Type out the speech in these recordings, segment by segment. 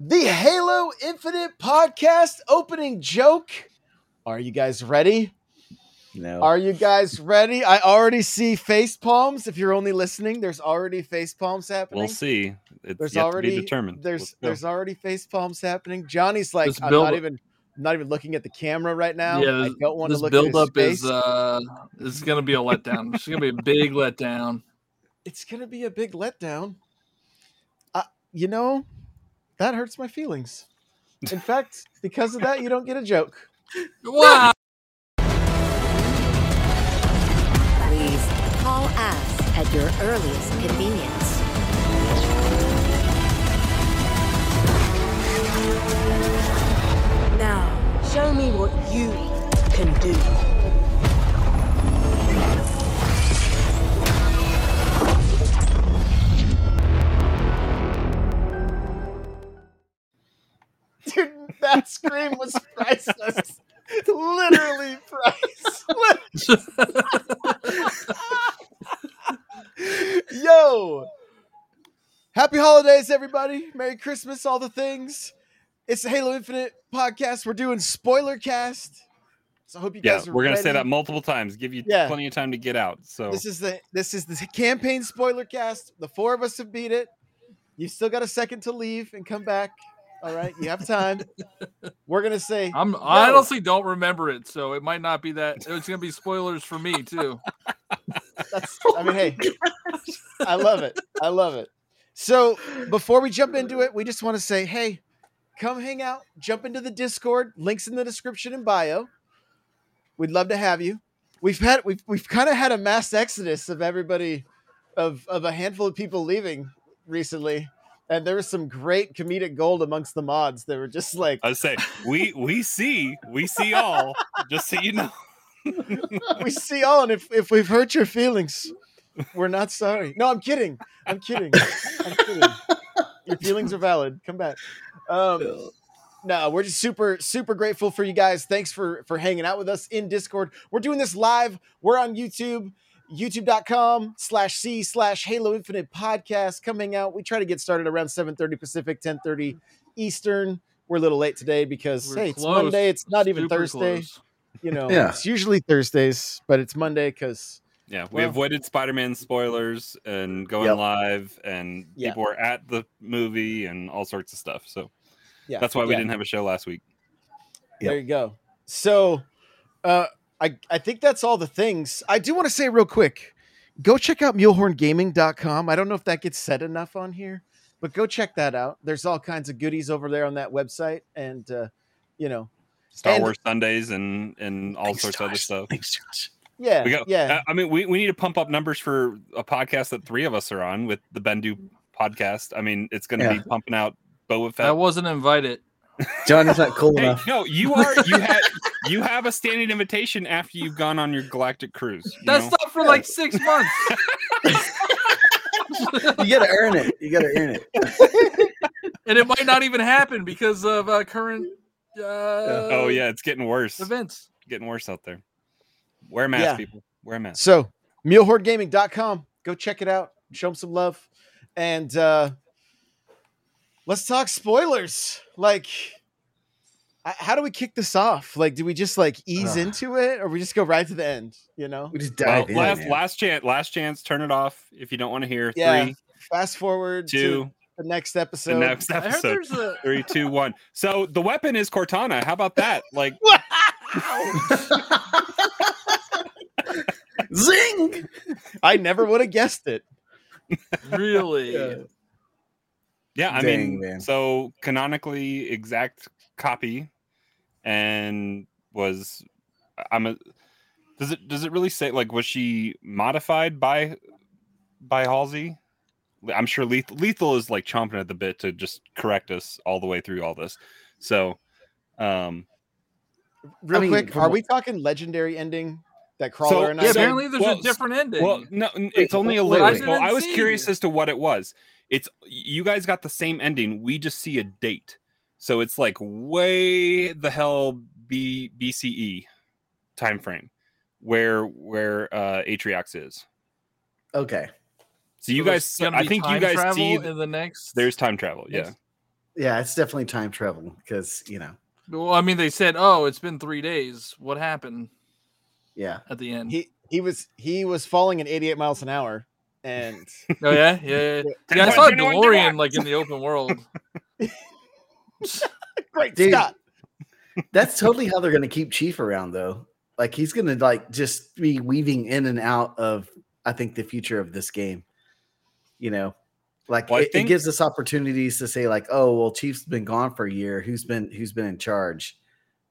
the Halo Infinite podcast opening joke. Are you guys ready? No. Are you guys ready? I already see face palms. If you're only listening, there's already face palms happening. We'll see. It's There's yet already to be determined. There's there's already face palms happening. Johnny's like, This I'm build- not even I'm not even looking at the camera right now. yeah, I don't want to look build at his up face. is uh is gonna be a letdown. it's gonna be a big letdown. it's gonna be a big letdown. Uh, you know, that hurts my feelings. In fact, because of that, you don't get a joke. Wow. Was priceless. Literally priceless. Yo. Happy holidays, everybody. Merry Christmas, all the things. It's the Halo Infinite podcast. We're doing spoiler cast. So I hope you yeah, guys are we're gonna say that multiple times. Give you Yeah. plenty of time to get out. So This is the this is the campaign spoiler cast. The four of us have beat it. You still got a second to leave and come back. All right, you have time. We're gonna say I'm Yo. I honestly don't remember it, so it might not be that. It's gonna be spoilers for me too. That's, I mean, hey, I love it. I love it. So before we jump into it, we just want to say, hey, come hang out, jump into the Discord. Links in the description and bio. We'd love to have you. We've had we've we've kind of had a mass exodus of everybody, of of a handful of people leaving recently, and there was some great comedic gold amongst the mods. They were just like, I say we we see we see all. just so you know. we see all, and if if we've hurt your feelings, we're not sorry. No, I'm kidding. I'm kidding. I'm kidding. Your feelings are valid. Come back. Um, no, we're just super super grateful for you guys. Thanks for for hanging out with us in Discord. We're doing this live. We're on YouTube. youtube.com slash c slash halo infinite podcast coming out we try to get started around 7.30 pacific 10.30 eastern we're a little late today because We're hey it's monday it's not even Super thursday close. you know Yeah. it's usually thursdays but it's monday because Yeah, we Well- avoided Spider-Man spoilers and going Yep. live, and Yeah. people were at the movie and all sorts of stuff. So yeah that's why we yeah. didn't have a show last week. Yep. There you go. So, uh, I I think that's all the things. I do want to say real quick. Go check out mulehorngaming.com. I don't know if that gets said enough on here, but go check that out. There's all kinds of goodies over there on that website, and uh, you know, Star And- Wars Sundays and and all Thanks, sorts of other stuff. Thanks, Josh. yeah, We go. yeah, I mean, we, we need to pump up numbers for a podcast that three of us are on with the Bendu podcast. I mean, it's going to Yeah. be pumping out Boba I wasn't invited. John is not cool Hey, enough. no, you are. You had you have a standing invitation after you've gone on your galactic cruise. you That's know? not for like six months. You gotta earn it. You gotta earn it. and it might not even happen because of uh, current uh, Oh yeah, it's getting worse. events. Getting worse out there. Wear a mask, Yeah. people. Wear a mask. So, mulehorngaming.com. Go check it out. Show them some love, and uh, let's talk spoilers. Like. How do we kick this off? Like, do we just like ease Ugh. into it, or we just go right to the end? You know, We just Well, dive in. last man. last chance. Last chance. Turn it off if you don't want to hear. Yeah. Three, fast forward to the next episode. the episode. next I heard episode. there's a Three, two, one. So the weapon is Cortana. How about that? Like, Zing. I never would have guessed it. really. Yeah. Yeah, I Dang, mean, man. so canonically exact copy, and was I'm a. Does it does it really say like was she modified by by Halsey? I'm sure lethal, lethal is like chomping at the bit to just correct us all the way through all this. So, um, Real mean, quick, are we talking legendary ending that crawler and I Yeah, So- did? apparently there's well, a different ending. Well, no, it's only a little. wait. So I was curious see. as to what it was. It's you guys got the same ending. We just see a date, so it's like way the hell B BCE time frame where where uh Atriox is. Okay. So you So guys, I think you guys see in the next. there's time travel. Yeah, Yeah, it's definitely time travel because you know. Well, I mean, they said, "Oh, it's been three days. What happened Yeah. at the end?" He he was he was falling at 88 miles an hour, and oh yeah, yeah, yeah. Yeah I saw a DeLorean like in the open world. great Dude. Scott. That's totally how they're going to keep Chief around, though. Like he's going to like just be weaving in and out of, I think, the future of this game. You know, like Well, I it, it gives us opportunities to say, like, oh, well, Chief's been gone for a year. Who's been who's been in charge?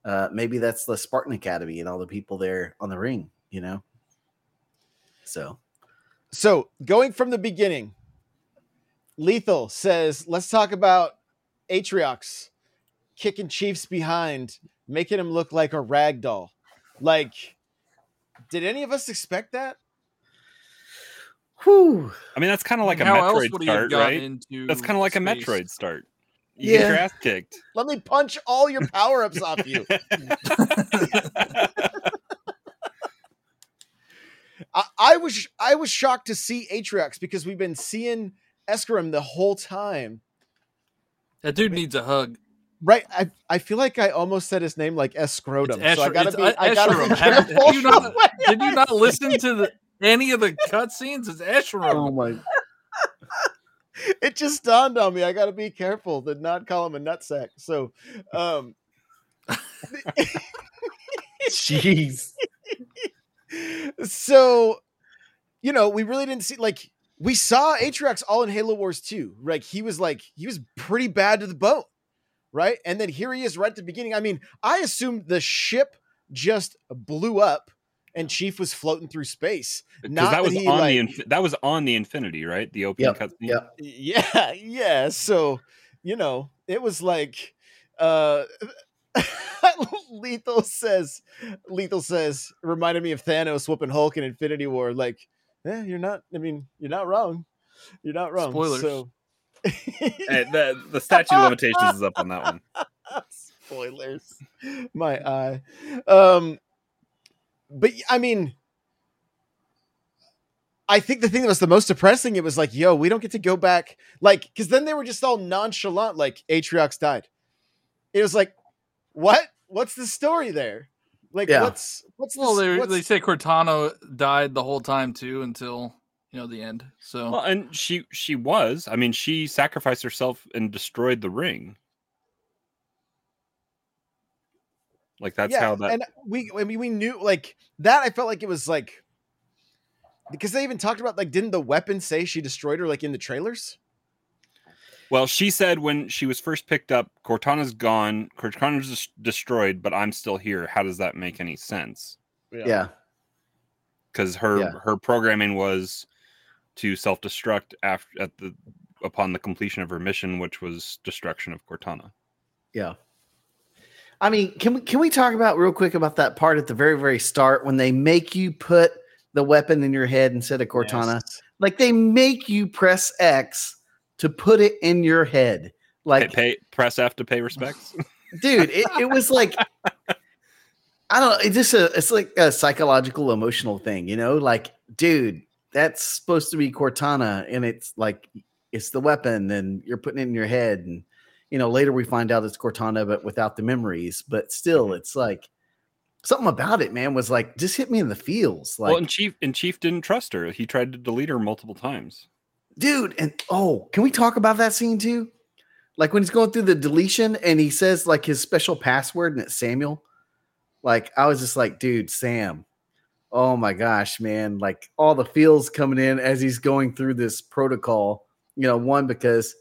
Uh, maybe that's the Spartan Academy and all the people there on the ring. You know, so So going from the beginning, Lethal says, "Let's talk about Atriox kicking Chiefs behind, making him look like a rag doll." Like, did any of us expect that? whew. I mean, that's kind of like a How Metroid would he have start, right? into That's kind of like a? Metroid start. You get your Yeah. ass kicked. Let me punch all your power ups off you. I, I was I was shocked to see Atriox because we've been seeing Escharum the whole time. That dude needs a hug. Right, I I feel like I almost said his name like Escrotum, It's so I gotta it's be I gotta be careful. did you not- Did you not listen to the any of the cutscenes? It's Escharum. oh my, It just dawned on me. I gotta be careful to not call him a nutsack. So, um, jeez, so you know, we really didn't see like we saw Atriox all in Halo Wars 2. Like he was like he was pretty bad to the bone, right? And then here he is right at the beginning. I mean, I assumed the ship just blew up and Chief was floating through space. Because Not that was he, on like- the inf- that was on the Infinity, right? The opening Yep, cutscene. yep. Yeah, yeah. So, you know, it was like uh Lethal says Lethal says reminded me of Thanos whooping Hulk in Infinity War. Like, yeah, you're not I mean, you're not wrong. You're not wrong. Spoilers. So Hey, the, the statute of limitations is up on that one. spoilers. My eye. Um but I mean I think the thing that was the most depressing, it was like, yo, we don't get to go back. Like, because then they were just all nonchalant, like Atriox died. It was like, what? What's the story there? Like, Yeah. what's what's Well, this- they what's- they say Cortana died the whole time too until you know the end. So Well, and she she was. I mean, she sacrificed herself and destroyed the ring. Like that's how that. and we I mean we knew like that I felt like it was like because they even talked about like didn't the weapon say she destroyed her like in the trailers? Well, she said when she was first picked up, Cortana's gone. Cortana's des- destroyed, but I'm still here. How does that make any sense? yeah, Because her Yeah. her programming was to self destruct after at the upon the completion of her mission, which was destruction of Cortana. yeah. I mean, can we can we talk about real quick about that part at the very very start when they make you put the weapon in your head instead of Cortana? Yes. Like they make you press X to put it in your head. Pay, Like, pay press F to pay respects. dude, it, it was like I don't know. It's just a it's like a psychological emotional thing, you know? Like, dude, that's supposed to be Cortana, and it's like it's the weapon, and you're putting it in your head, and you know, later we find out it's Cortana, but without the memories. But still, mm-hmm. it's like something about it, man, was like just hit me in the feels. Like, well, and Chief and Chief didn't trust her. He tried to delete her multiple times. Dude and oh can we talk about that scene too? Like when he's going through the deletion and he says like his special password and it's samuel like i was just like dude sam oh my gosh man. Like all the feels coming in as he's going through this protocol you know one because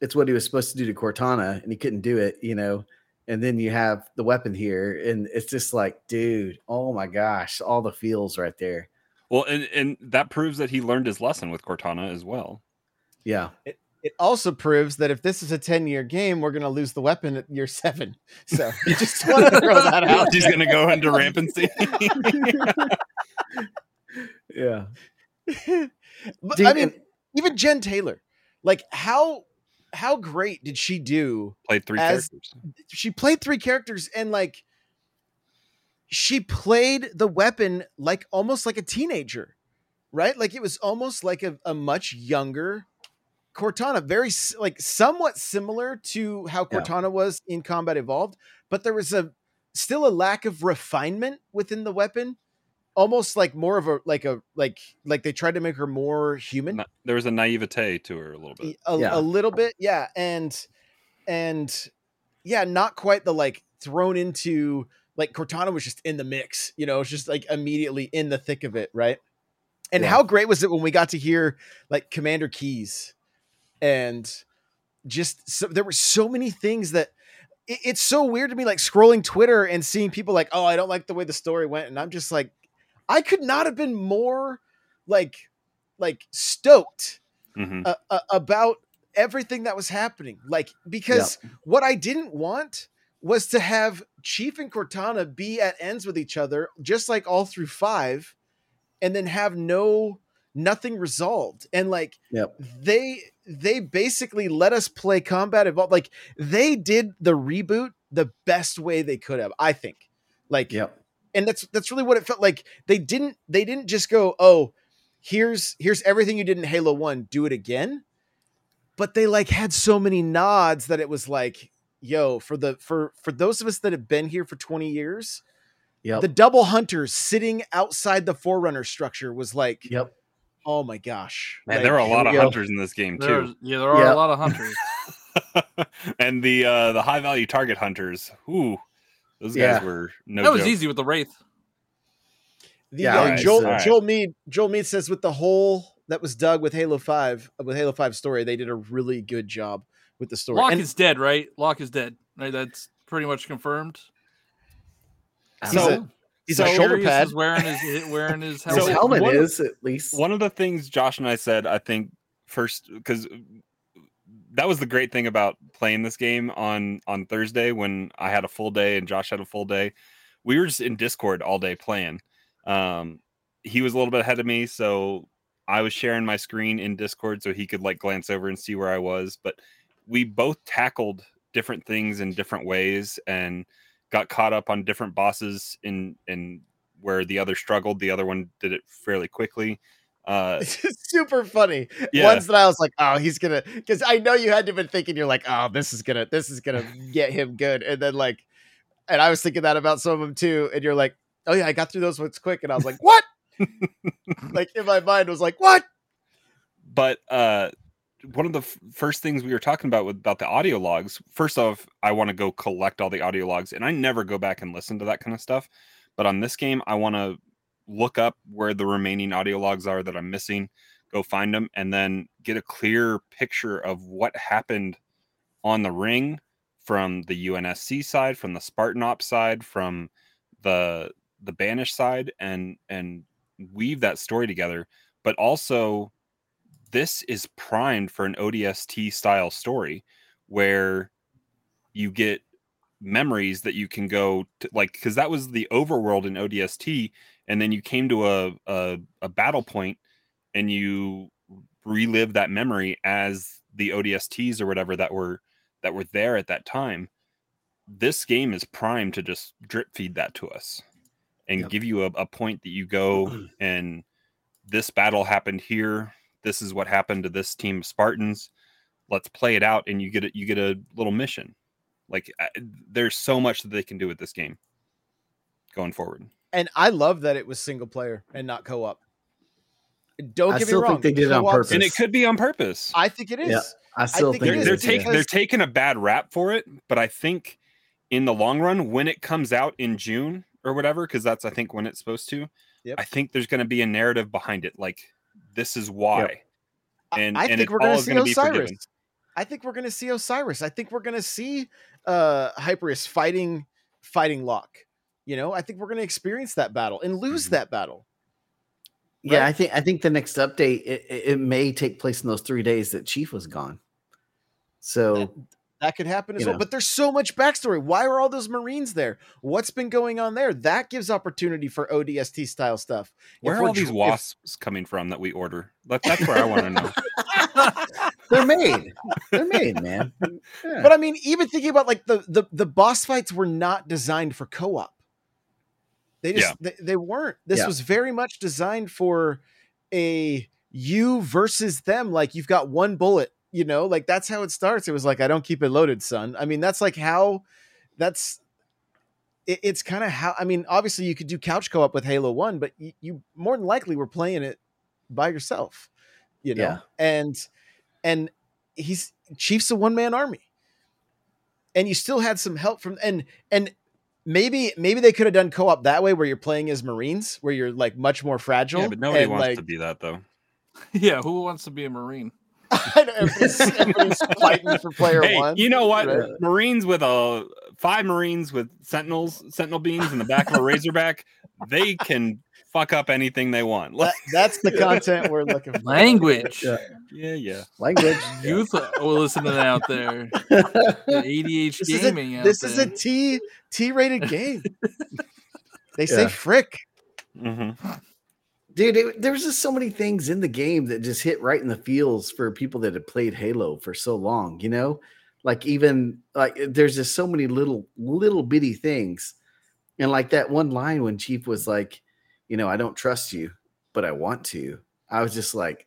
it's what he was supposed to do to cortana and he couldn't do it you know? And then you have the weapon here and it's just like dude oh my gosh all the feels right there Well, and and that proves that he learned his lesson with Cortana as well. yeah It also proves that if this is a 10 year game, we're going to lose the weapon at year seven. So I just want to throw that out. He's gonna go into rampancy. yeah but, Dude, I mean, and- even Jen Taylor, like how how great did she do? Played three As- characters. She played three characters and like she played the weapon like almost like a teenager, right? Like it was almost like a, a much younger Cortana very like somewhat similar to how Yeah. Cortana was in Combat Evolved, but there was a still a lack of refinement within the weapon. Almost like more of a like a like like they tried to make her more human. Na- there was a naivete to her a little bit. a, Yeah. a little bit yeah and and yeah not quite the like thrown into like cortana was just in the mix you know it's just like immediately in the thick of it right and Yeah. how great was it when we got to hear like commander Keyes and just so, there were so many things that it, it's so weird to me like scrolling twitter and seeing people like oh i don't like the way the story went and i'm just like i could not have been more like like stoked Mhm. uh, uh, about everything that was happening. Like, because what I didn't want was to have Chief and Cortana be at ends with each other, just like all through five, and then have no nothing resolved. And like, Yep. they they basically let us play combat evolve. Like, they did the reboot the best way they could have, I think. Like, Yep. and that's that's really what it felt like. They didn't they didn't just go, "Oh, here's here's everything you did in Halo 1, do it again." But they like had so many nods that it was like, "Yo, for the for for those of us that have been here for 20 years, Yep. the double hunters sitting outside the forerunner structure was like, yep. "Oh my gosh." Man, Like, there are a lot we of go. hunters in this game There's, too. yeah, there are Yeah. a lot of hunters. and the uh the high value target hunters, ooh, those guys were no that was joke. easy with the wraith. The, Yeah, uh, alright, Joel alright. Joel Mead Joel Mead says with the hole that was dug with Halo 5 with Halo 5 story, they did a really good job with the story. Locke And- is dead, right? Locke is dead. Right, that's pretty much confirmed. I He's a- he's So- a shoulder Darius pad. is wearing his wearing his his So helmet. helmet one is at least. one of the things Josh and I said, I think first because that was the great thing about playing this game on on Thursday when I had a full day and Josh had a full day. We were just in Discord all day playing. Um, he was a little bit ahead of me, so I was sharing my screen in Discord so he could like glance over and see where I was. But we both tackled different things in different ways and got caught up on different bosses in in where the other struggled. The other one did it fairly quickly. Uh, It's super funny. Yeah. Ones that I was like, oh, he's gonna because I know you had to been thinking you're like, oh, this is gonna this is gonna get him good. And then like and I was thinking that about some of them too. And you're like, oh yeah, I got through those ones quick. And I was like, what? like in my mind was like, what? but uh one of the f- first things we were talking about with about the audio logs first off i want to go collect all the audio logs and i never go back and listen to that kind of stuff but on this game i want to look up where the remaining audio logs are that i'm missing go find them and then get a clear picture of what happened on the ring from the unsc side from the spartan ops side from the the banish side and and weave that story together but also this is primed for an ODST style story where you get memories that you can go to like because that was the overworld in ODST and then you came to a, a a battle point and you relive that memory as the ODSTs or whatever that were that were there at that time this game is primed to just drip feed that to us and Yep. give you a, a point that you go and this battle happened here this is what happened to this team of spartans let's play it out and you get it you get a little mission like uh, there's so much that they can do with this game going forward And I love that it was single player and not co-op. Don't I get still me think wrong. they did it on purpose. and it could be on purpose I think it is. Yeah. I still think think, they're, is they're, because- taking they're taking a bad rap for it but i think in the long run when it comes out in june or whatever because that's i think when it's supposed to Yep. i think there's going to be a narrative behind it like this is why I- and I and think we're going all to see gonna be Osiris. I think we're going to see Osiris. I think we're going to see uh Hyperius fighting fighting Locke. You know, I think we're going to experience that battle and lose Mhm. that battle. Yeah. I think I think the next update it, it it may take place in those three days that Chief was gone. So That could happen as You well. know. But there's so much backstory. Why are all those Marines there? What's been going on there? That gives opportunity for ODST style stuff. Where are we're all these dr- if- wasps coming from that we order? That, that's where I want to know. they're made. they're made, man. Yeah. But I mean, even thinking about like the the the boss fights were not designed for co-op. They just they, they weren't. This Yeah. was very much designed for a you versus them. Like you've got one bullet you know, like that's how it starts. It was like, I don't keep it loaded, son. I mean, that's like how that's it, it's kind of how I mean, obviously you could do couch co-op with Halo 1, but you, you more than likely were playing it by yourself, you know, Yeah. and and he's Chief's a one-man army. And you still had some help from and and maybe maybe they could have done co-op that way where you're playing as Marines, where you're like much more fragile. Yeah, but nobody and, wants like, to be that though. Yeah, who wants to be a marine? I know everybody's, everybody's fighting for player Hey, one. you know what? right? Marines with a five Marines with sentinels, sentinel beams in the back of a Razorback, they can fuck up anything they want. That- that's the content we're looking for. Language. Yeah. yeah, yeah. Language. Youth are listening out there. The ADH This is a, this there. is a T T rated game. They say Yeah. frick. hmm Dude, it, there was just so many things in the game that just hit right in the feels for people that had played Halo for so long, you know? Like even like there's just so many little little bitty things. And like that one line when Chief was like, you know, I don't trust you, but I want to. I was just like,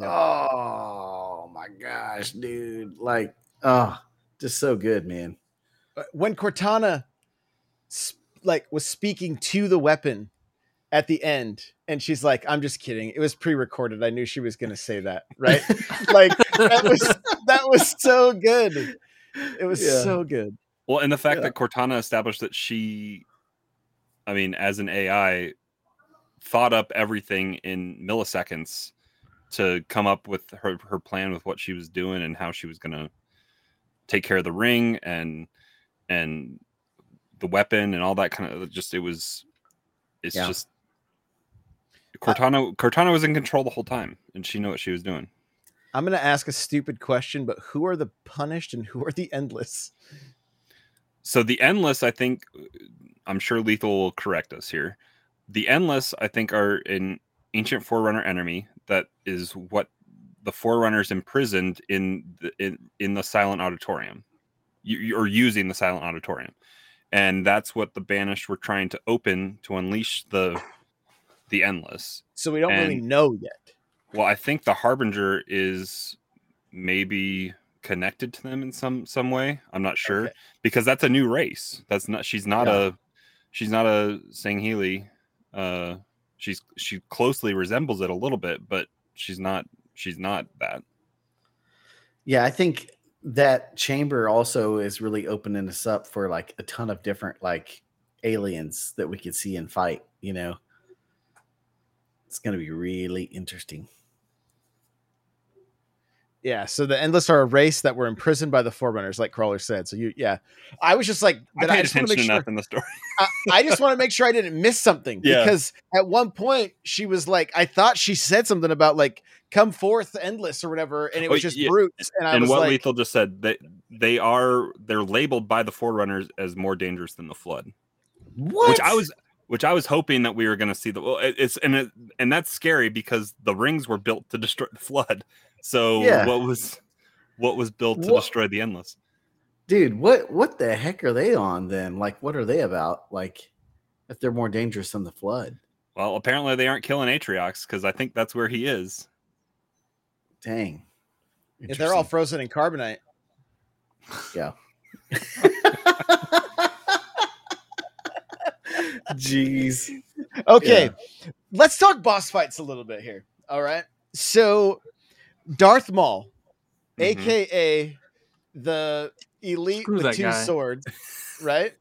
oh my gosh, dude. Like, oh, just so good, man. Uh, When Cortana like was speaking to the weapon at the end, and she's like, "I'm just kidding. It was pre-recorded. I knew she was going to say that, right? like that was that was so good. It was Yeah. so good. Well, and the fact Yeah. that Cortana established that she, I mean, as an AI, thought up everything in milliseconds to come up with her her plan with what she was doing and how she was going to take care of the ring and and the weapon and all that kind of just it was it's Yeah. just Uh, Cortana Cortana was in control the whole time and she knew what she was doing. I'm going to ask a stupid question, but who are the punished and who are the endless? So the endless, I think, uh, I'm sure Lethal will correct us here. The endless, I think, are an ancient forerunner enemy that is what the forerunners imprisoned in the in, in the silent auditorium, you, you- or using the silent auditorium, and that's what the banished were trying to open to unleash the the endless. So we don't really know yet. Well, I think the harbinger is maybe connected to them in some some way. I'm not sure Okay. because that's a new race. That's not she's not Yeah. a she's not a Sangheili. Uh she's she closely resembles it a little bit, but she's not she's not that. Yeah, I think that chamber also is really opening us up for like a ton of different like aliens that we could see and fight, you know. It's going to be really interesting. Yeah, so the endless are a race that were imprisoned by the forerunners, like Crawler said. So you, yeah, I was just like, I that I, paid just want to make sure. enough in the story. I, I just want to make sure I didn't miss something Yeah. because at one point she was like, I thought she said something about like "come forth, endless" or whatever, and it oh, was Oh, just yeah. brutes. And I and was what like, Lethal just said, they they are they're labeled by the forerunners as more dangerous than the flood. What? which I was which I was hoping that we were going to see the well it- it's and it, and that's scary because the rings were built to destroy the flood. So Yeah. what was what was built to What- destroy the endless? Dude, what what the heck are they on then? Like what are they about? Like if they're more dangerous than the flood. Well, apparently they aren't killing Atriox because I think that's where he is. Dang. if they're all frozen in carbonite. yeah. Jeez. Okay, let's talk boss fights a little bit here. All right, so Darth Maul, Mhm. aka the elite Screw with two guy. swords, right?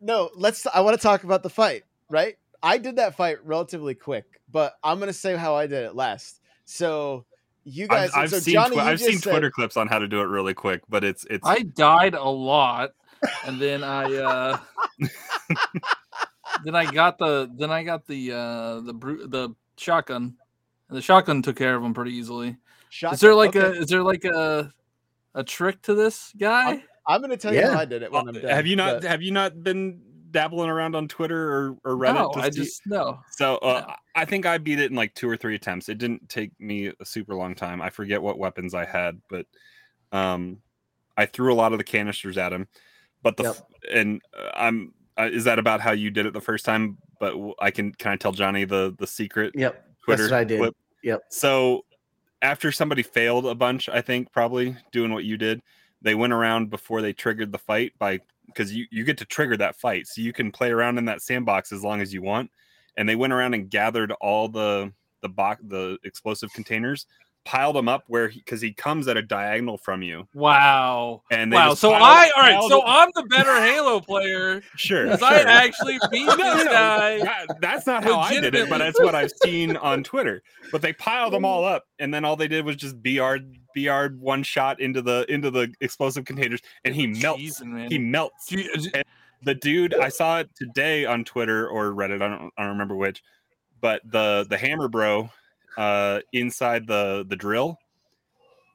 No, let's. I want to talk about the fight. Right, I did that fight relatively quick, but I'm gonna say how I did it last. So you guys, I've, I've so seen Johnny, twi- you I've just seen said- Twitter clips on how to do it really quick, but it's it's I died a lot, and then I uh then I got the then I got the uh the bru- the shotgun, and the shotgun took care of him pretty easily. Shotgun. Is there like Okay, a is there like a a trick to this guy? I'm gonna tell you how I did it when Well, I'm done. have you not but- have you not been dabbling around on Twitter or, or Reddit? no, to I see- just no. So uh, I think I beat it in like two or three attempts. It didn't take me a super long time. I forget what weapons I had, but um, I threw a lot of the canisters at him. But the Yep. f- and uh, I'm uh, is that about how you did it the first time? But I can can I tell Johnny the the secret Yep. Twitter That's what I did. Yep. So after somebody failed a bunch, I think probably doing what you did, they went around before they triggered the fight by because you you get to trigger that fight, so you can play around in that sandbox as long as you want. And they went around and gathered all the the box the explosive containers, piled them up where because he, comes at a diagonal from you, Wow. and they Wow. So piled- I all right. So I'm the better Halo player sure, because I actually beat oh, No, this no. guy. That- that's not how I did it, but that's what I've seen on Twitter. But they piled them all up, and then all they did was just BR BR one shot into the into the explosive containers, and he melts. Jeez. He melts. Uh, Do you- The dude, I saw it today on Twitter or Reddit. I don't, I don't remember which, but the the hammer bro, uh, inside the the drill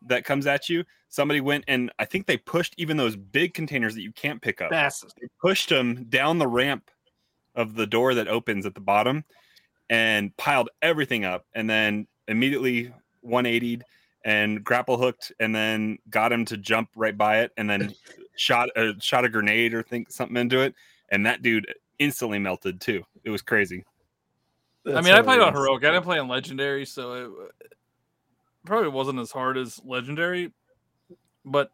that comes at you. Somebody went and I think they pushed even those big containers that you can't pick up. That's they pushed them down the ramp of the door that opens at the bottom and piled everything up and then immediately 180'd and grapple hooked and then got him to jump right by it and then shot a shot a grenade or think something into it. And that dude instantly melted too. It was crazy I mean, I played on heroic. I didn't play on legendary, so it probably wasn't as hard as legendary. But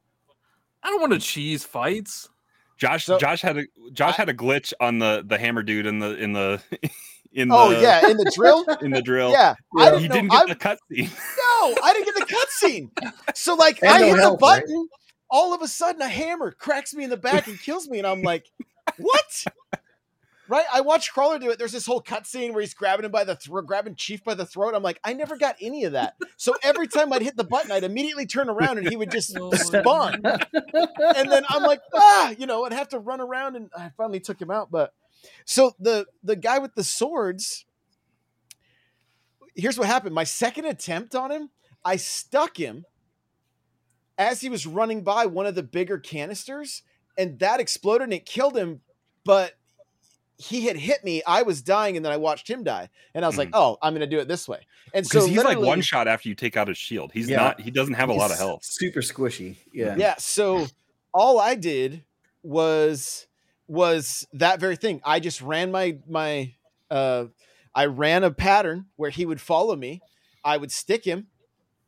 I don't want to cheese fights. josh So- josh had a josh I- had a glitch on the the hammer dude in the in the in oh, the Oh yeah, in the drill. in the drill Yeah, I Yeah. didn't he know. didn't I, get the cutscene no, I didn't get the cutscene. So like, And I no hit help, the right? button. All of a sudden, a hammer cracks me in the back and kills me, and I'm like, "What?" Right? I watched Crawler do it. There's this whole cutscene where he's grabbing him by the throat, grabbing Chief by the throat. I'm like, I never got any of that. So every time I'd hit the button, I'd immediately turn around and he would just Oh spawn. and then I'm like, ah, you know, I'd have to run around, and I finally took him out. But so the the guy with the swords. Here's what happened. My second attempt on him, I stuck him as he was running by one of the bigger canisters, and that exploded and it killed him. But he had hit me. I was dying, and then I watched him die, and I was like, "Oh, I'm going to do it this way." And so he's like one shot after you take out his shield. He's Yeah. not. He doesn't have a lot of health. Super squishy. Yeah. yeah so all i did was was that very thing i just ran my my uh i ran a pattern where he would follow me i would stick him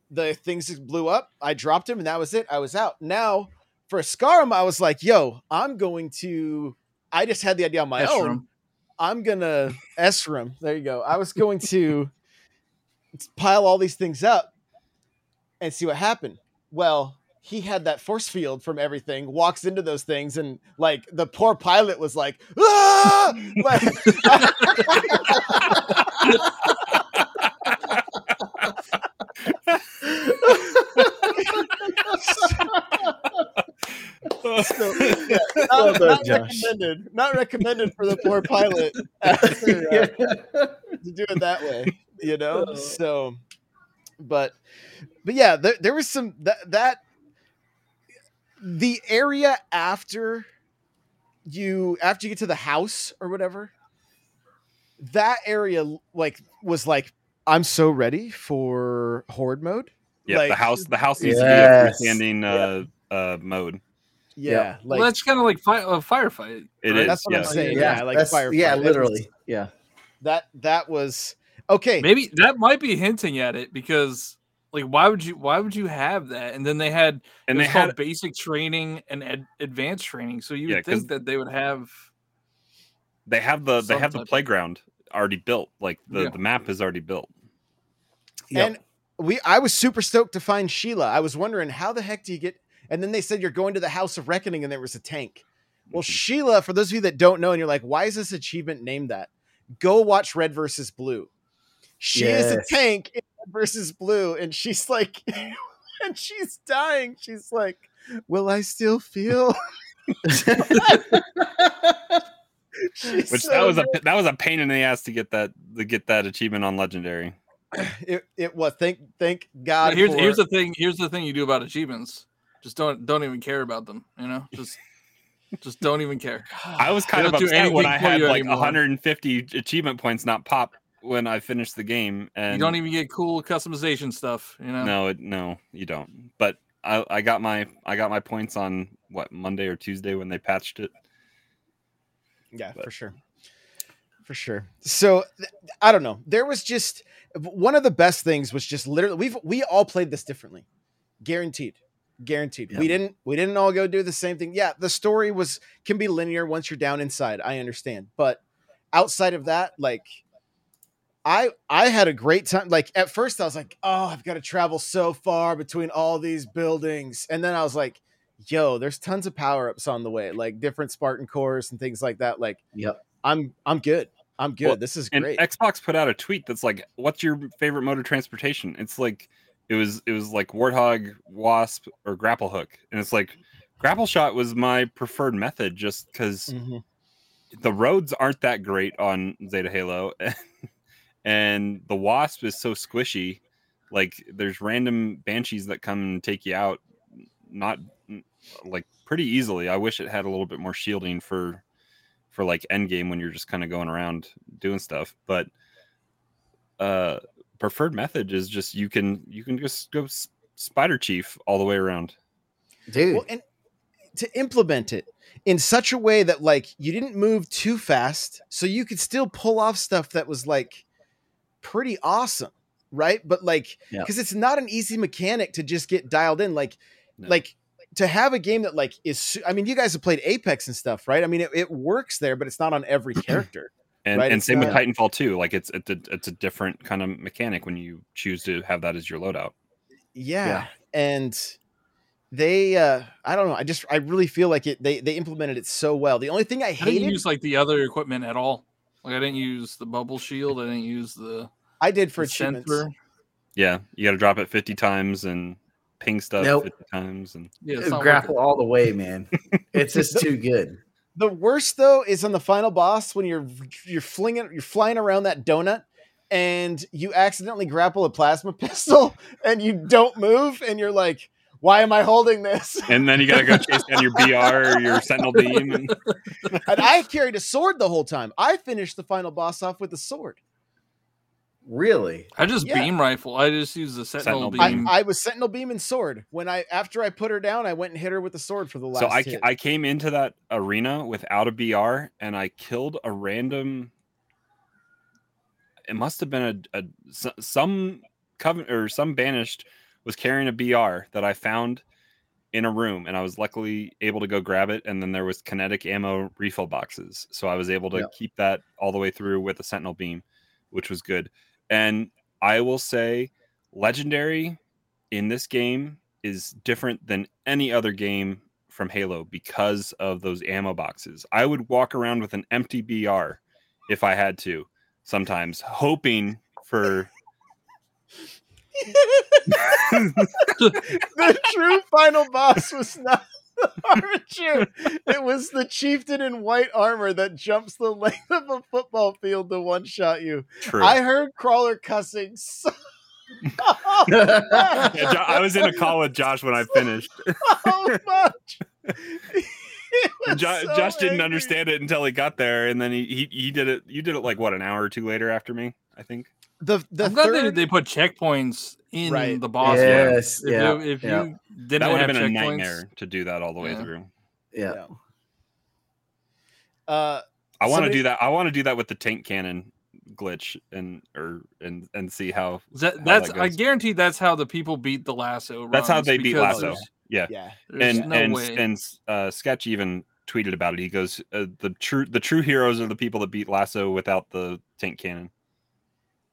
the things blew up i dropped him and that was it i was out now for scarum i was like yo i'm going to i just had the idea on my own I'm gonna Esram. There you go. I was going to pile all these things up and see what happened. Well, he had that force field from everything, walks into those things, and like the poor pilot was like, ah! like so, yeah, not, Well done, not recommended. Not recommended for the poor pilot after, uh, to do it that way, you know. So, but, but yeah, there, there was some that that the area after you after you get to the house or whatever, that area like was like I'm so ready for horde mode. Yeah, Like- the house. The house needs Yes. to be a freestanding uh, uh, mode. Yeah, like well, that's kind of like fi- a firefight. It right? is, That's what I'm yeah. saying. yeah, Yeah, like that's- firefight. Yeah, That was- literally. Yeah. that that was okay. Maybe that might be hinting at it because, like, why would you? Why would you have that? And then they had and they had basic training and ad- advanced training. So you Yeah, would 'cause- think that they would have. they have the they have the playground already built. Like the Yeah. the map is already built. And we I was super stoked to find Sheila. I was wondering how the heck do you get and then they said you're going to the House of Reckoning and there was a tank. Well, Mhm. Sheila, for those of you that don't know, and you're like, why is this achievement named that? Go watch Red versus Blue. She is a tank in Red versus Blue, and she's like, and she's dying. She's like, Will I still feel? Which so that was a that was a pain in the ass to get that to get that achievement on legendary. it, it was thank thank God. here's for- here's the thing. Here's the thing you do about achievements. Just don't don't even care about them. You know, just just don't even care. I was kind They of upset when I had like anymore. 150 achievement points not pop when I finished the game, and you don't even get cool customization stuff. You know. no, it, no, you don't. But I, I got my I got my points on what Monday or Tuesday when they patched it. Yeah, But- for sure. for sure. So th- I don't know. There was just one of the best things was just literally we've we all played this differently, guaranteed, guaranteed. We didn't we didn't all go do the same thing. Yeah, the story was can be linear once you're down inside. I understand, but outside of that, like. I I had a great time. Like at first, I was like, "Oh, I've got to travel so far between all these buildings," and then I was like, "Yo, there's tons of power ups on the way, like different Spartan cores and things like that. Like, Yep. I'm I'm good. I'm good. Well, this is great. Xbox put out a tweet that's like, "What's your favorite mode of transportation?" It's like it was it was like Warthog, Wasp, or Grapple Hook, and it's like Grapple Shot was my preferred method just because Mhm. the roads aren't that great on Zeta Halo, and the Wasp is so squishy. Like there's random banshees that come and take you out, not like pretty easily. I wish it had a little bit more shielding for for like end game when you're just kind of going around doing stuff. But uh preferred method is just you can you can just go spider chief all the way around. Dude. Well, and to implement it in such a way that like you didn't move too fast, so you could still pull off stuff that was like pretty awesome, right? But like Yeah. because it's not an easy mechanic to just get dialed in. Like No. like to have a game that like is su- i mean you guys have played apex and stuff right i mean it, it works there but it's not on every character And Right, and it's same with not- Titanfall too. Like it's it's a, it's a different kind of mechanic when you choose to have that as your loadout. yeah, Yeah. and they uh i don't know i just i really feel like it they they implemented it so well the only thing i I didn't hated use like the other equipment at all. Like I didn't use the bubble shield. I didn't use the, i did for the achievements sensor. Yeah, you got to drop it 50 times and ping stuff Nope. 50 times and Yeah, grapple working. all the way, man. It's just too good. The worst though is on the final boss when you're you're flinging you're flying around that donut and you accidentally grapple a plasma pistol and you don't move and you're like why am i holding this? And then you got to go chase down your BR or your Sentinel beam. And and i carried a sword the whole time. I finished the final boss off with a sword Really? I just Yeah. beam rifle. I just use the sentinel, Sentinel beam. I was sentinel beam and sword when i after i put her down i went and hit her with the sword for the last so I, hit. I came into that arena without a BR and I killed a random. It must have been a, a some coven or some banished was carrying a BR that I found in a room, and I was luckily able to go grab it. And then there was kinetic ammo refill boxes, so I was able to Yep. keep that all the way through with a sentinel beam, which was good. And I will say, legendary in this game is different than any other game from Halo because of those ammo boxes. I would walk around with an empty BR if I had to sometimes, hoping for the true final boss was not the archer. It was the chieftain in white armor that jumps the length of a football field to one shot you. true. I heard crawler cussing so Yeah, Jo- I was in a call with Josh when I finished. so much. Jo- so Josh didn't angry. understand it until he got there, and then he, he he did it. You did it like what an hour or two later after me, I think. The the I'm glad they, third, they put checkpoints in Right. the boss. yes. If, Yeah. you, if yeah. you didn't That would have have been a nightmare to do that all the way Yeah. through. yeah. uh, I want to Somebody- do that. I want to do that with the tank cannon glitch and or and and see how that, how that's that I guarantee that's how the people beat the LASO. That's how they beat because LASO. yeah. yeah. And no and way. and uh, Sketch even tweeted about it. He goes, uh, "The true the true heroes are the people that beat LASO without the tank cannon."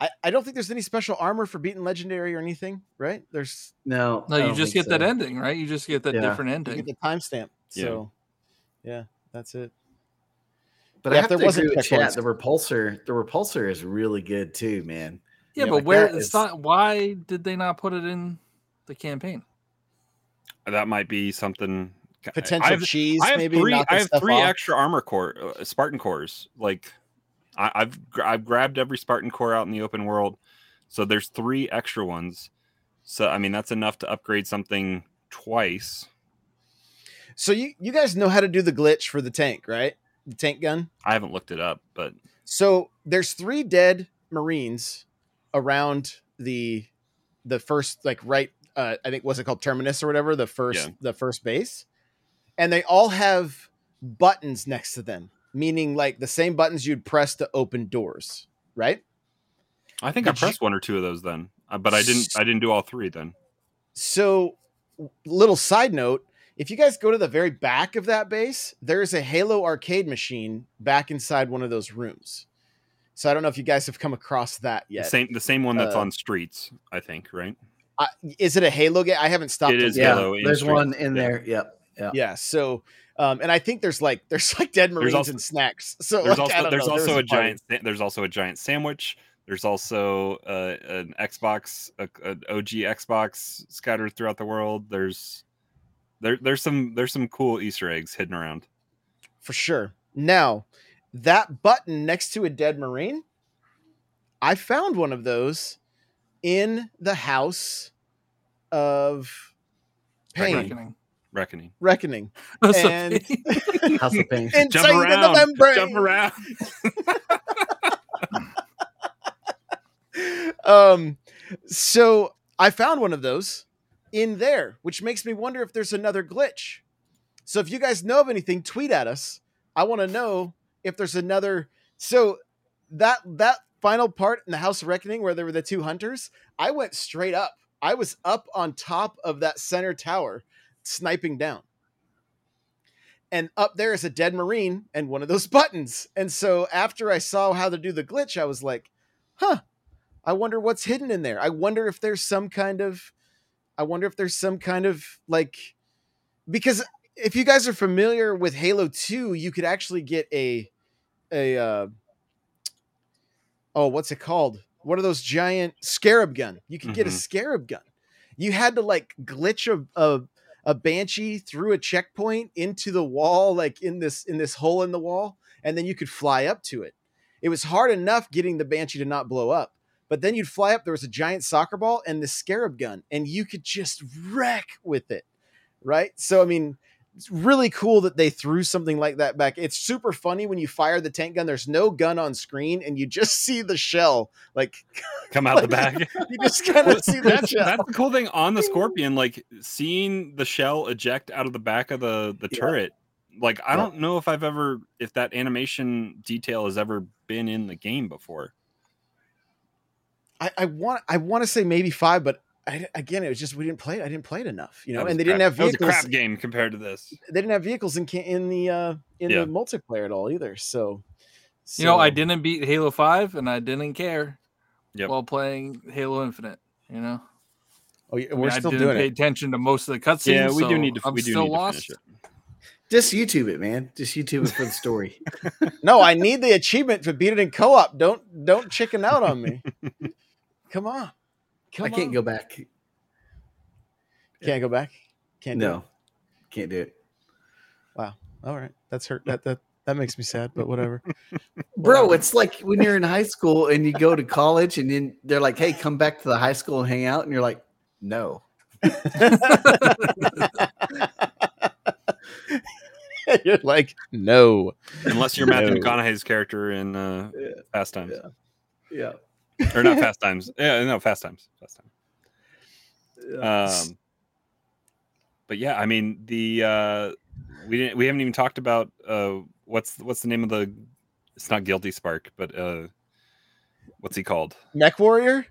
I, I don't think there's any special armor for beating legendary or anything, right? There's No. no, you just think get that ending, right? You just get that Yeah. different you ending. get the timestamp. Yeah. So yeah, that's it. But Yeah, I have there to wasn't agree with chat. The repulsor, the repulsor is really good too, man. Yeah, Yeah, but like where it's is- not. Why did they not put it in the campaign? That might be something. Potential I have, cheese, I have maybe. three. knocking I have three off. extra armor core, uh, Spartan cores. Like I, I've I've grabbed every Spartan core out in the open world, so there's three extra ones. So I mean that's enough to upgrade something twice. So you you guys know how to do the glitch for the tank, right? The tank gun. I haven't looked it up, but So there's three dead Marines around the the first like right uh I think what's it called terminus or whatever the first Yeah. the first base, and they all have buttons next to them. Meaning like the same buttons you'd press to open doors, right? I think I Did you- pressed one or two of those then, uh, but I didn't. I didn't do all three then. So, little side note if you guys go to the very back of that base, there's a Halo arcade machine back inside one of those rooms. So, I don't know if you guys have come across that The yet. same, the same one that's Uh, on streets. I think right. Uh, is it a Halo game? I haven't stopped. It to is look. yeah, Halo there's Street. one in Yeah. there. Yep. Yeah. Yeah. So, um, and I think there's like there's like dead marines also- and snacks. So There's like, also don't there's know, also was a party. giant sa- there's also a giant sandwich. There's also uh, an Xbox, a, an OG Xbox scattered throughout the world. There's there there's some there's some cool Easter eggs hidden around. for sure. Now, that button next to a dead marine, I found one of those in the house of pain Reckoning. Reckoning. reckoning That's a And- pain. House of Pain. inside Jump the around. Jump around. um so i found one of those in there which makes me wonder if there's another glitch so if you guys know of anything tweet at us i want to know if there's another so that that final part in the house of reckoning where there were the two hunters i went straight up i was up on top of that center tower sniping down and up there is a dead marine and one of those buttons and so after i saw how to do the glitch i was like huh I wonder what's hidden in there. I wonder if there's some kind of I wonder if there's some kind of like because if you guys are familiar with Halo 2, you could actually get a a uh oh, what's it called? What are those giant scarab gun? You could get a Mhm. scarab gun. You had to like glitch a, a a banshee through a checkpoint into the wall like in this in this hole in the wall and then you could fly up to it. It was hard enough getting the banshee to not blow up but then you'd fly up there was a giant soccer ball and the scarab gun and you could just wreck with it right so i mean it's really cool that they threw something like that back it's super funny when you fire the tank gun there's no gun on screen and you just see the shell like Come out the back. you just kind of see that that's, shell that's the cool thing on the scorpion like seeing the shell eject out of the back of the the Yeah. turret like i Yeah. don't know if i've ever if that animation detail has ever been in the game before I, I want i want to say maybe five but I, again it was just we didn't play i didn't play it enough you know and they a didn't crap- have that was a crap game compared to this they didn't have vehicles in in the uh in Yeah. the multiplayer at all either so You know, I didn't beat Halo 5 and I didn't care Yep. while playing Halo Infinite. You know, oh yeah, I we're I still didn't doing pay it attention to most of the cutscenes. yeah we do need to I'm we do still need lost. finish it Just YouTube it, man. Just YouTube it for the story. No, I need the achievement to beat it in co-op. Don't don't chicken out on me. Come on. Come I can't on. go back. Can't go back. Can't do No, can't do it. Wow. All right. That's hurt. That that that makes me sad, but whatever. Bro, it's like when you're in high school and you go to college and then they're like, hey, come back to the high school and hang out. And you're like, no. You're like, no. unless you're Matthew No. McConaughey's character in uh Yeah. Fast Times Yeah. Or not Fast Times yeah no Fast Times Fast Times um but yeah i mean the uh we didn't we haven't even talked about uh what's what's the name of the it's not guilty spark but uh what's he called Neck Warrior?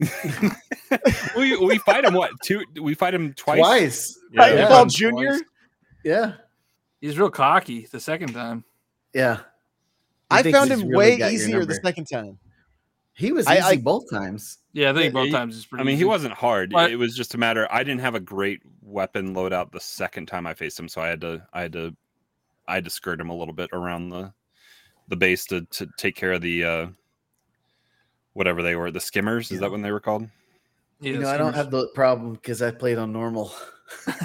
we we fight him what two we fight him twice Twice. yeah, we Yeah. fight Paul him Junior? twice. Yeah. He's real cocky the second time. Yeah. He I found him really way easier the second time. He was I- easy I- both times. Yeah, I think Yeah, both he- times is pretty. I mean, he wasn't hard. But- it was just a matter. I didn't have a great weapon loadout the second time I faced him, so I had to, I had to, I had to skirt him a little bit around the, the base to to take care of the, uh, whatever they were, the skimmers. Is Yeah. that when they were called? Yeah, you know, I don't have the problem because I played on normal. Just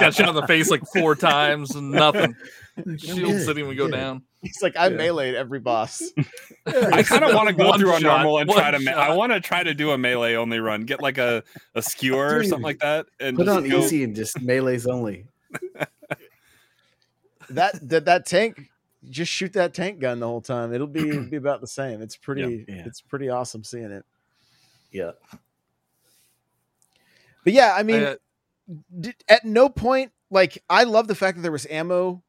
got shot in the face like four times and nothing. Shield good, sitting would go good. down. He's like, I Yeah. meleeed every boss. I kind of want to go through a shot, normal and try to. Ma- I want to try to do a melee only run. Get like a a skewer or something like that, and Put just on go- easy and just melee's only. that that that tank just shoot that tank gun the whole time. It'll be it'll be about the same. It's pretty Yeah. it's pretty awesome seeing it. Yeah. But yeah, I mean, Uh, did, at no point like I love the fact that there was ammo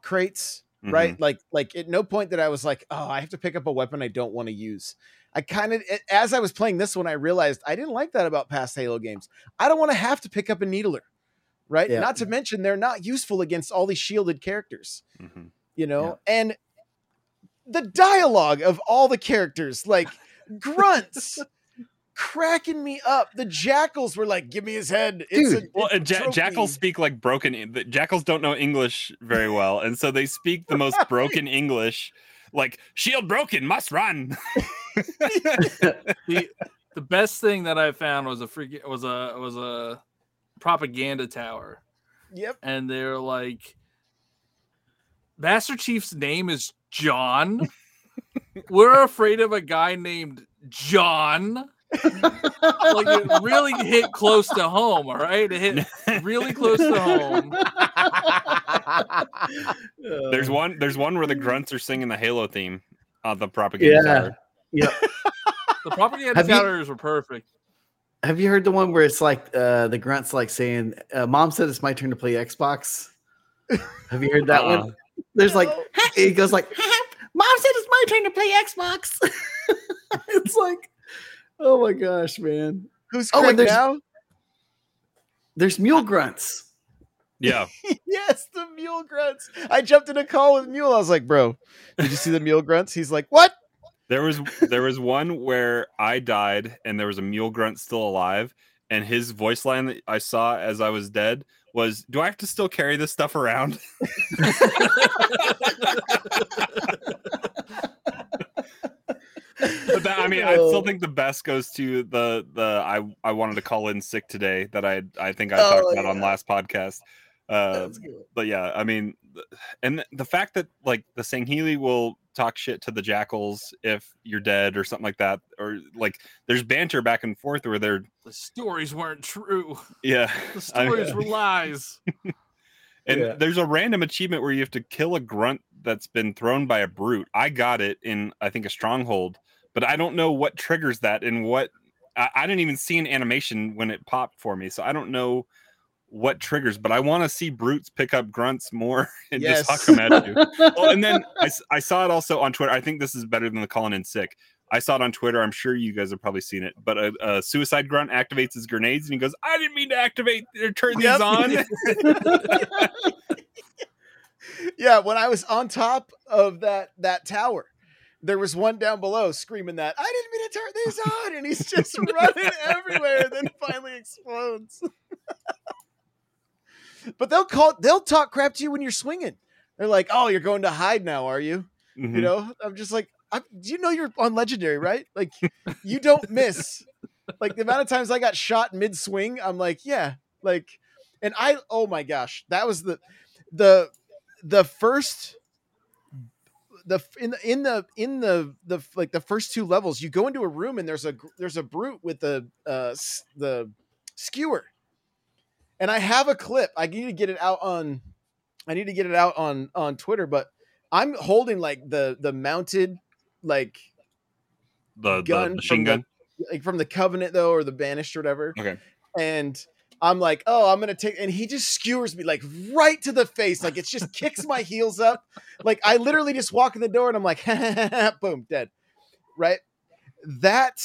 crates, right? Like like at no point that I was like, oh, I have to pick up a weapon I don't want to use. I kind of as I was playing this one, I realized I didn't like that about past Halo games. I don't want to have to pick up a needler, right? Yeah. Not to mention they're not useful against all these shielded characters, Mhm. you know. And the dialogue of all the characters, like grunts. Cracking me up. The jackals were like, "Give me his head." It's Dude. a, Well, it's and a ja- jackals speak like broken. the Jackals don't know English very well, and so they speak the most broken English. Like shield broken, must run. the the best thing that I found was a freaking was a was a propaganda tower, Yep. and they're like, Master Chief's name is John. We're afraid of a guy named John. Like it really hit close to home. All right, it hit really close to home. There's one. There's one where the grunts are singing the Halo theme on the propaganda. Yeah. tower. The propaganda Have you- towers were perfect. Have you heard the one where it's like uh, the grunts like saying, uh, "Mom said it's my turn to play Xbox." Have you heard that Uh-uh. one? There's like it goes like, "Mom said it's my turn to play Xbox." it's like, oh my gosh, man! Who's Oh, Craig there's- now? There's mule grunts. Yeah. yes, the mule grunts. I jumped in a call with Mule. I was like, bro, did you see the mule grunts? He's like, what? There was there was one where I died and there was a mule grunt still alive, and his voice line that I saw as I was dead was, "Do I have to still carry this stuff around?" but that, I mean, I still think the best goes to the the I I wanted to call in sick today that I I think I Oh, talked about on last podcast. Uh, but yeah, I mean, and the fact that like the Sangheili will talk shit to the jackals if you're dead or something like that, or like there's banter back and forth where they're The stories weren't true. yeah, The I mean- stories were lies. and Yeah. there's a random achievement where you have to kill a grunt that's been thrown by a brute. I got it in I think a stronghold, but I don't know what triggers that and what I, I didn't even see an animation when it popped for me, so I don't know what triggers. But I want to see brutes pick up grunts more and just huck Yes. them at you. well, and then I saw it also on Twitter. I think this is better than the calling in sick. I saw it on Twitter. I'm sure you guys have probably seen it. But a, a suicide grunt activates his grenades and he goes, "I didn't mean to activate or turn these on." Yeah, when I was on top of that that tower, there was one down below screaming that I didn't mean to turn these on, and he's just running everywhere, and then finally explodes. but they'll call they'll talk crap to you when you're swinging. They're like, "Oh, you're going to hide now, are you?" Mhm. You know, I'm just like, I'm, do you know you're on legendary, right? Like, you don't miss. Like the amount of times I got shot mid swing, I'm like, yeah, like, and I, oh my gosh, that was the, the, the first, the in the in the in the the like the first two levels, you go into a room and there's a there's a brute with the uh the skewer, and I have a clip. I need to get it out on, I need to get it out on on Twitter, but I'm holding like the the mounted like the, the gun machine gun. the, like from the covenant though or the banished or whatever Okay. and i'm like oh i'm gonna take and he just skewers me like right to the face like it just kicks my heels up like i literally just walk in the door and i'm like boom dead right that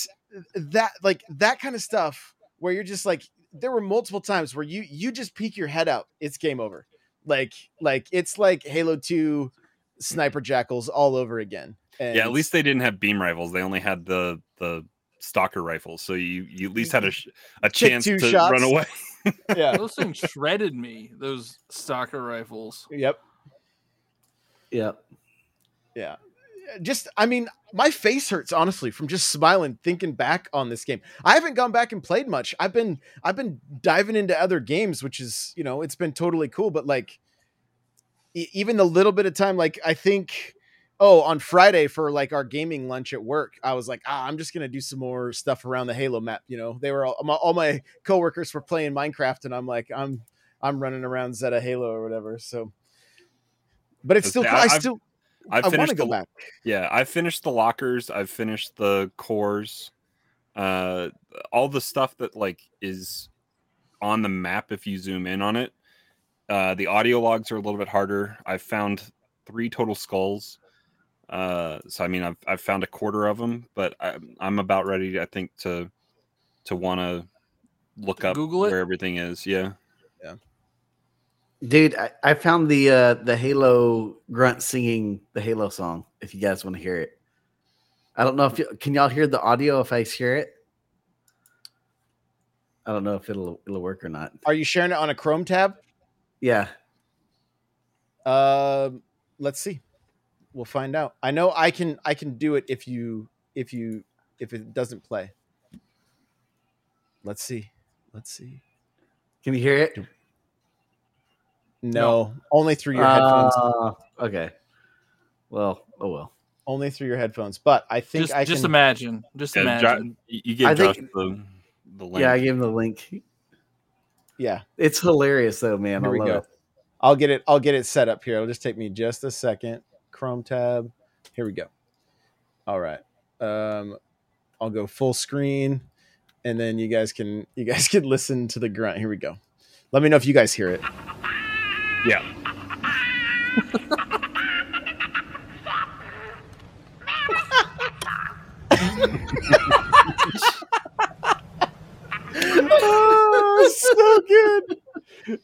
that like that kind of stuff where you're just like there were multiple times where you you just peek your head out it's game over like like it's like halo 2 sniper jackals all over again and Yeah, at least they didn't have beam rifles. They only had the the stalker rifles. So you you at least had a mm-hmm. a chance to shots. run away. yeah Those things shredded me. Those stalker rifles. yep Yep. Yeah. Just, I mean, my face hurts honestly from just smiling, thinking back on this game. I haven't gone back and played much. I've been, I've been diving into other games, which is, you know, it's been totally cool. But like, e- even the little bit of time, like I think, oh, on Friday for like our gaming lunch at work, I was like, ah, I'm just gonna do some more stuff around the Halo map. You know, they were all my, all my coworkers were playing Minecraft, and I'm like, I'm, I'm running around Zeta Halo or whatever. So, but it's still. I I've- still, I've I want to go the, back. Yeah, I've finished the lockers. I've finished the cores. Uh, all the stuff that like is on the map if you zoom in on it. Uh, the audio logs are a little bit harder. I've found three total skulls. Uh, so I mean, I've I've found a quarter of them, but I'm I'm about ready. I think to to want to look up Google it? where everything is. Yeah. Yeah. Dude, I, I found the uh the Halo grunt singing the Halo song. If you guys want to hear it, I don't know if you, can y'all hear the audio if I hear it. I don't know if it'll it'll work or not. Are you sharing it on a Chrome tab? Yeah, Um, let's see. We'll find out. I know I can. I can do it if you if you if it doesn't play. Let's see. Let's see. can you hear it? No, only through your headphones. Uh, okay. Well, oh well. Only through your headphones. But I think Just, I just can. imagine. Just Yeah, imagine. you you gave I Josh think- the the link. Yeah, I gave him the link. yeah, It's hilarious though, man. Here I we love go. it. I'll get it. I'll get it set up here. It'll just take me just a second. Chrome tab. Here we go. All right. Um, I'll go full screen, and then you guys can you guys can listen to the grunt. Here we go. Let me know if you guys hear it. yeah. oh, so good,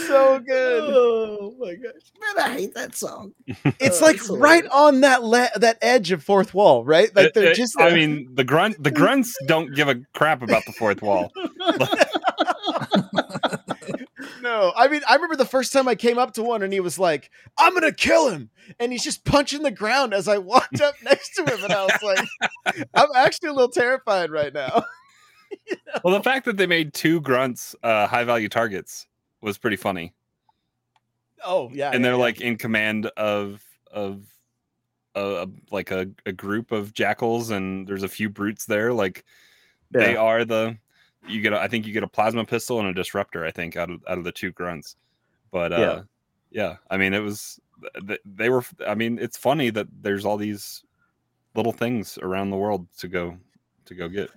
so good. Oh my gosh, man! I hate that song. It's Oh, like it's right on that le- that edge of fourth wall, right? Like they're it- just. I mean, the grunt the grunts don't give a crap about the fourth wall. No, I mean, I remember the first time I came up to one and he was like, I'm going to kill him. And he's just punching the ground as I walked up next to him. And I was like, I'm actually a little terrified right now. Well, the fact that they made two grunts uh, high value targets was pretty funny, Oh, yeah. and yeah, they're yeah. like in command of of a, a- like a, a group of jackals, and there's a few brutes there. Like they are the you get. A, I think you get a plasma pistol and a disruptor. I think out of out of the two grunts, but uh, Yeah. yeah. I mean, it was they were. I mean, it's funny that there's all these little things around the world to go to go get.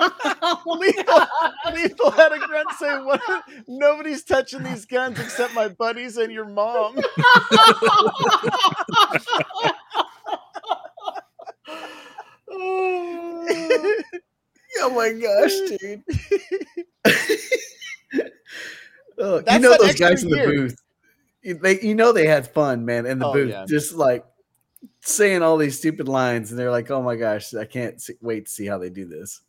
Lethal, Lethal had a grunt say, what? Nobody's touching these guns except my buddies and your mom. Oh my gosh, dude. Oh, you know those guys in the year. booth. You, they, you know they had fun, man, in the Oh, booth, yeah. just like saying all these stupid lines, and they're like, "Oh my gosh, I can't see, wait to see how they do this."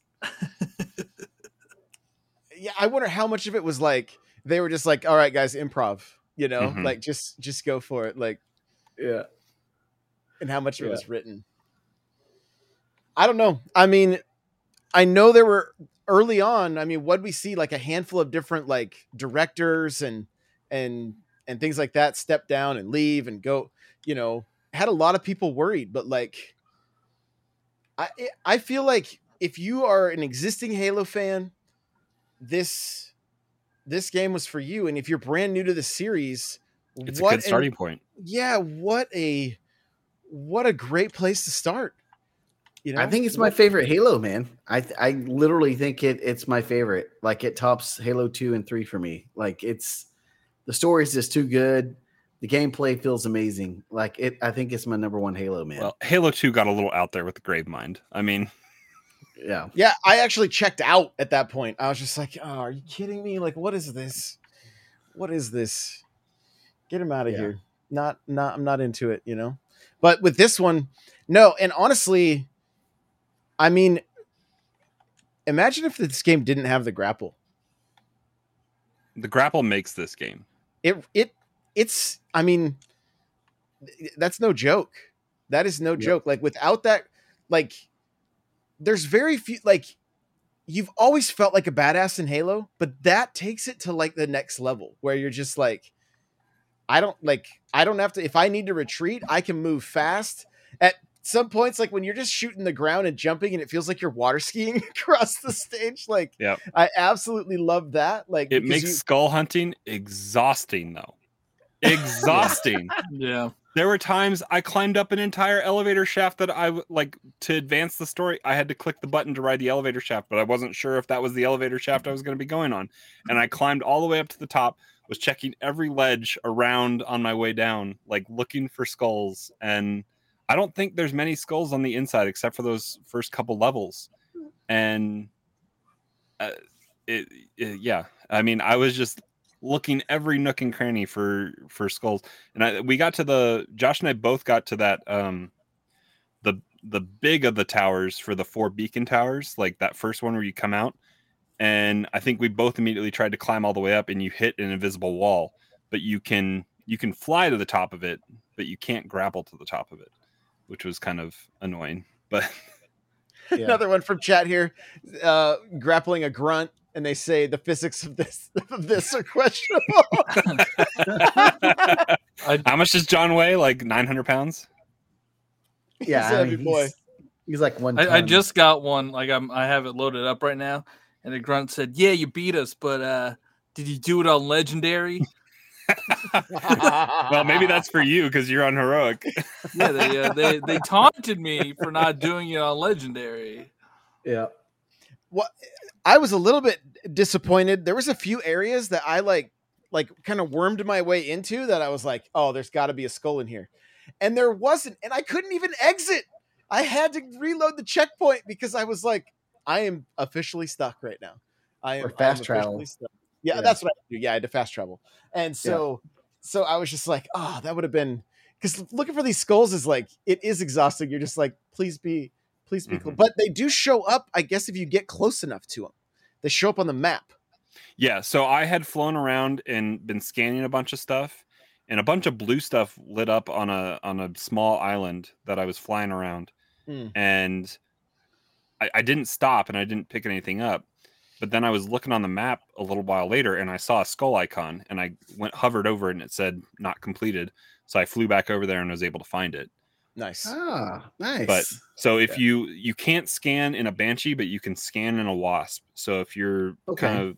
Yeah, I wonder how much of it was like they were just like, all right, guys, improv, you know, Mhm. like just just go for it. Like Yeah, and how much of it was written. I don't know. I mean, I know there were early on. I mean, what we see like a handful of different like directors and and and things like that step down and leave and go. You know, had a lot of people worried, but like, I I feel like if you are an existing Halo fan, this this game was for you, and if you're brand new to the series, It's what a good an- starting point. yeah what a what a great place to start you know I think it's my favorite Halo, man. I th- I literally think it it's my favorite. Like it tops Halo two and three for me. Like it's the story's just too good. The gameplay feels amazing. Like it, I think it's my number one Halo, man. Well, Halo Two got a little out there with the Gravemind. I mean, yeah, yeah i actually checked out at that point. I was just like oh are you kidding me? Like what is this? What is this? Get him out of Yeah. here. Not not i'm not into it you know? But with this one no and honestly i mean imagine if this game didn't have the grapple. The grapple makes this game. it it it's i mean that's no joke. That is no Yep. joke. Like without that like there's very few like you've always felt like a badass in halo but that takes it to like the next level where you're just like i don't like i don't have to if i need to retreat i can move fast at some points like when you're just shooting the ground and jumping and it feels like you're water skiing across the stage like Yep. i absolutely love that like It makes you- skull hunting exhausting, though. Exhausting. Yeah. There were times I climbed up an entire elevator shaft that I like to advance the story. I had to click the button to ride the elevator shaft, but I wasn't sure if that was the elevator shaft I was going to be going on. And I climbed all the way up to the top, was checking every ledge around on my way down, like looking for skulls. And I don't think there's many skulls on the inside except for those first couple levels. And uh, it, it, yeah, I mean, I was just looking every nook and cranny for for skulls. And I, we got to the Josh and I both got to that um the the big of the towers for the four beacon towers, like that first one where you come out and I think we both immediately tried to climb all the way up, and you hit an invisible wall. But you can you can fly to the top of it, but you can't grapple to the top of it, which was kind of annoying. But Yeah. Another one from chat here, uh, grappling a grunt, and they say the physics of this of this are questionable. how much does John weigh? Like nine hundred pounds. Yeah, He's a I heavy mean, boy. He's, he's like one. I, I just got one. Like I'm, I have it loaded up right now, and the grunt said, "Yeah, you beat us, but uh, did you do it on legendary?" well, maybe that's for you because you're on heroic. yeah, they, uh, they they taunted me for not doing it on legendary. yeah. what I was a little bit disappointed. There was a few areas that I like like kind of wormed my way into that I was like, "Oh, there's got to be a skull in here." And there wasn't, and I couldn't even exit. I had to reload the checkpoint because I was like, I am officially stuck right now. I am Or fast travel. stuck. Yeah, Yeah. that's what I do. Yeah, I had to fast travel. And so so I was just like, "Oh, that would have been cuz looking for these skulls is like it is exhausting. You're just like, please be please be close. Mhm. But they do show up, I guess if you get close enough to them. They show up on the map. Yeah, so I had flown around and been scanning a bunch of stuff, and a bunch of blue stuff lit up on a on a small island that I was flying around, Hmm. and I, I didn't stop and I didn't pick anything up. But then I was looking on the map a little while later, and I saw a skull icon, and I went hovered over it, and it said not completed. So I flew back over there and was able to find it. Nice. Ah, nice. But so if Yeah. you you can't scan in a banshee, but you can scan in a wasp. So if you're kind of,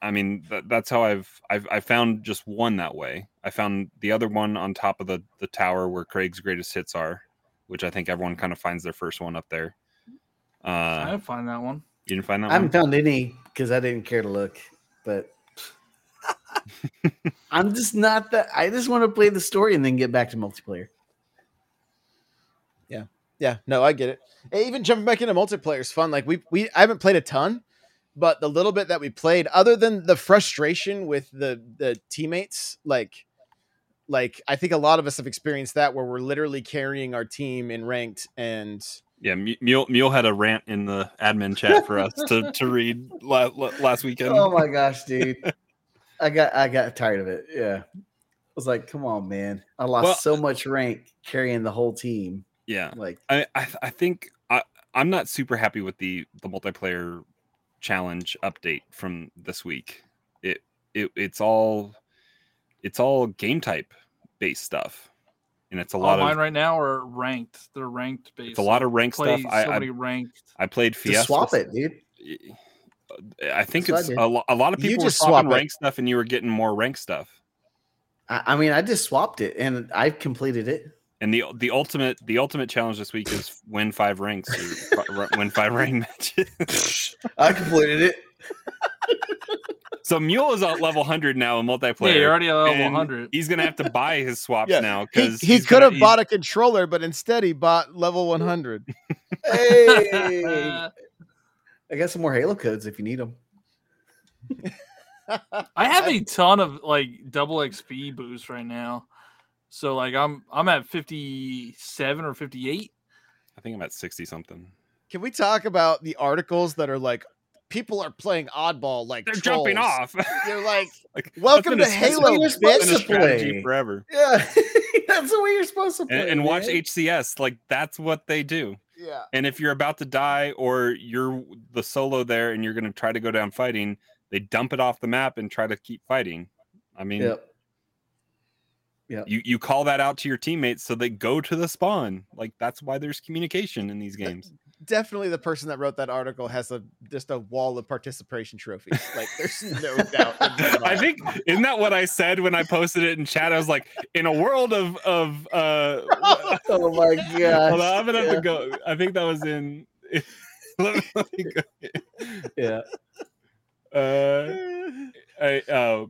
I mean, that, that's how I've I've I found just one that way. I found the other one on top of the the tower where Craig's greatest hits are, which I think everyone kind of finds their first one up there. Uh, I didn't find that one. you didn't find that I haven't one? found any because I didn't care to look. But I'm just not that. I just want to play the story and then get back to multiplayer. Yeah, no, I get it. Even jumping back into multiplayer is fun. Like we we I haven't played a ton, but the little bit that we played, other than the frustration with the the teammates, like like I think a lot of us have experienced that where we're literally carrying our team in ranked and Yeah, Mu- Mule Mule had a rant in the admin chat for us to to read la- la- last weekend. Oh my gosh, dude! I got I got tired of it. Yeah, I was like, come on, man! I lost Well- so much rank carrying the whole team. Yeah, Like, I, I I think I I'm not super happy with the the multiplayer challenge update from this week. It it it's all it's all game type based stuff, and it's a lot mine of right now are ranked. They're ranked based. it's a lot of rank Play stuff. I, so I many ranked. I played just Fiesta. swap it, dude. I think That's it's I a, lo- a lot of You people just were swapping swap it. rank stuff, and you were getting more rank stuff. I, I mean, I just swapped it and I completed it. And the the ultimate the ultimate challenge this week is win five ranks win five rank matches. I completed it. so Mule is at level hundred now in multiplayer. Yeah, you're already at level 100. He's gonna have to buy his swaps Yeah, now he, because he could have bought a controller, but instead he bought level 100. Hey, I got some more Halo codes if you need them. I have a ton of like double XP boosts right now. So like I'm I'm at 57 or 58. I think I'm at sixty something. Can we talk about the articles that are like people are playing oddball like They're jumping off. You're like, Like, welcome to a- Halo, you're supposed to strategy play. forever. Yeah, that's the way you're supposed to play. And, and watch. HCS, like that's what they do. Yeah. And if you're about to die or you're the solo there and you're going to try to go down fighting, they dump it off the map and try to keep fighting. I mean, Yep. You you call that out to your teammates so they go to the spawn. Like that's why there's communication in these games. Definitely the person that wrote that article has a just a wall of participation trophies. Like there's no doubt. I think isn't that what I said when I posted it in chat? I was like, in a world of of uh Oh my gosh. hold on, I'm gonna have to go. I think that was in let me, let me go. yeah. Uh, I, uh,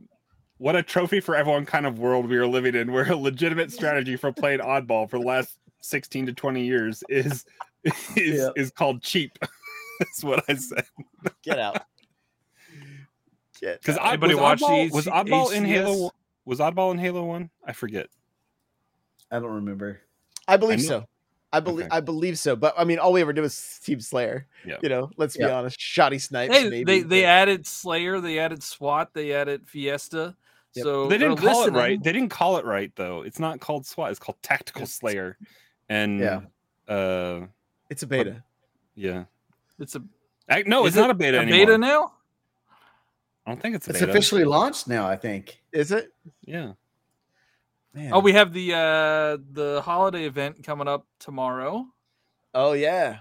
what a trophy for everyone kind of world we are living in, where a legitimate strategy for playing oddball for the last sixteen to twenty years is is Yeah. is called cheap. That's what I said. Get out. Because out. Anybody was watch oddball, the was H- oddball in Halo? Was oddball in Halo One? I forget. I don't remember. I believe I so. I believe Okay. I believe so. But I mean, all we ever did was Team Slayer. Yeah. You know, let's be Yeah. honest. Shotty snipes. Hey, maybe, they they added Slayer, they added SWAT, they added Fiesta. Yep. So they didn't they're call it right. They didn't call it right though. It's not called SWAT. It's called Tactical It's- Slayer. And Yeah. uh, it's a beta. yeah. It's a I, no, is it's not it a beta a anymore. beta now. I don't think it's a It's beta. officially launched now. I think. Is it? Yeah. Man. Oh, we have the uh the holiday event coming up tomorrow. Oh yeah.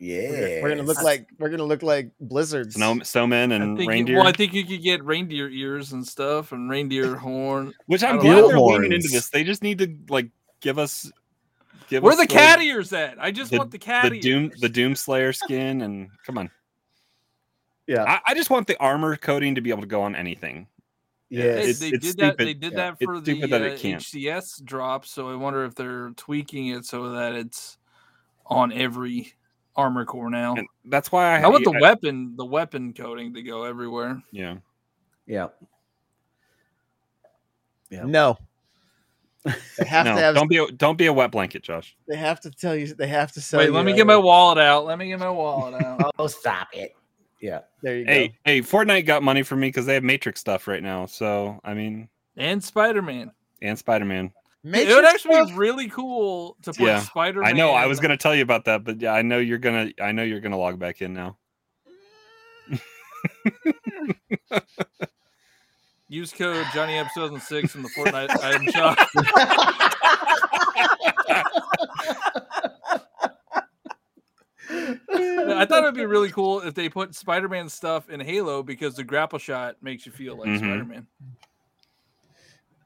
Yeah, We're, we're gonna look like we're gonna look like blizzards. Snow, snowmen I and think you- reindeer. well, I think you could get reindeer ears and stuff and reindeer horn. which I'm glad don't they're know. leaning into this. They just need to like give us give Where us the cat ears at? I just the- want the cat the doom the doom slayer skin and come on. yeah, I, I just want the armor coating to be able to go on anything. They, yes. it's- they it's did that. They did Yeah. that It's for the stupid that it uh, can't. HCS drop. So I wonder if they're tweaking it so that it's on every armor core now. And that's why I I want the I- weapon, the weapon coating to go everywhere. Yeah. yeah. Yeah. No. They have no, to have. don't be a, don't be a wet blanket, Josh. They have to tell you. They have to sell. Wait, you let me a- get my wallet out. Let me get my wallet out. Oh, stop it. Yeah. There you Hey, go. hey, Fortnite got money for me because they have Matrix stuff right now. So I mean, and Spider Man. and Spider Man. It would actually stuff? be really cool to put Yeah, Spider Man. I know I was gonna tell you about that, but yeah, I know you're gonna I know you're gonna log back in now. use code Johnny Ep 2006 in the Fortnite item shop. I thought it'd be really cool if they put Spider Man stuff in Halo because the grapple shot makes you feel like Mhm. Spider Man.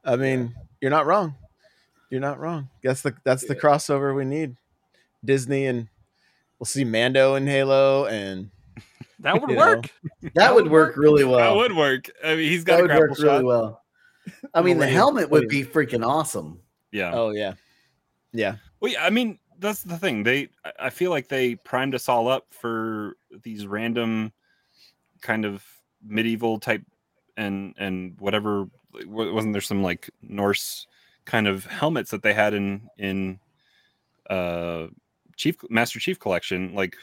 I mean, you're not wrong. You're not wrong. That's the that's the crossover we need. Disney and we'll see Mando in Halo and That would work. That would work really well. that would work. I mean, he's got That a would grapple work shot. really well. I mean, the helmet would be freaking awesome. Yeah. oh yeah, yeah. Well, yeah, I mean, that's the thing. They, I- I feel like they primed us all up for these random kind of medieval type and and whatever. Wasn't there some like Norse kind of helmets that they had in in uh Chief Master Chief collection? Like,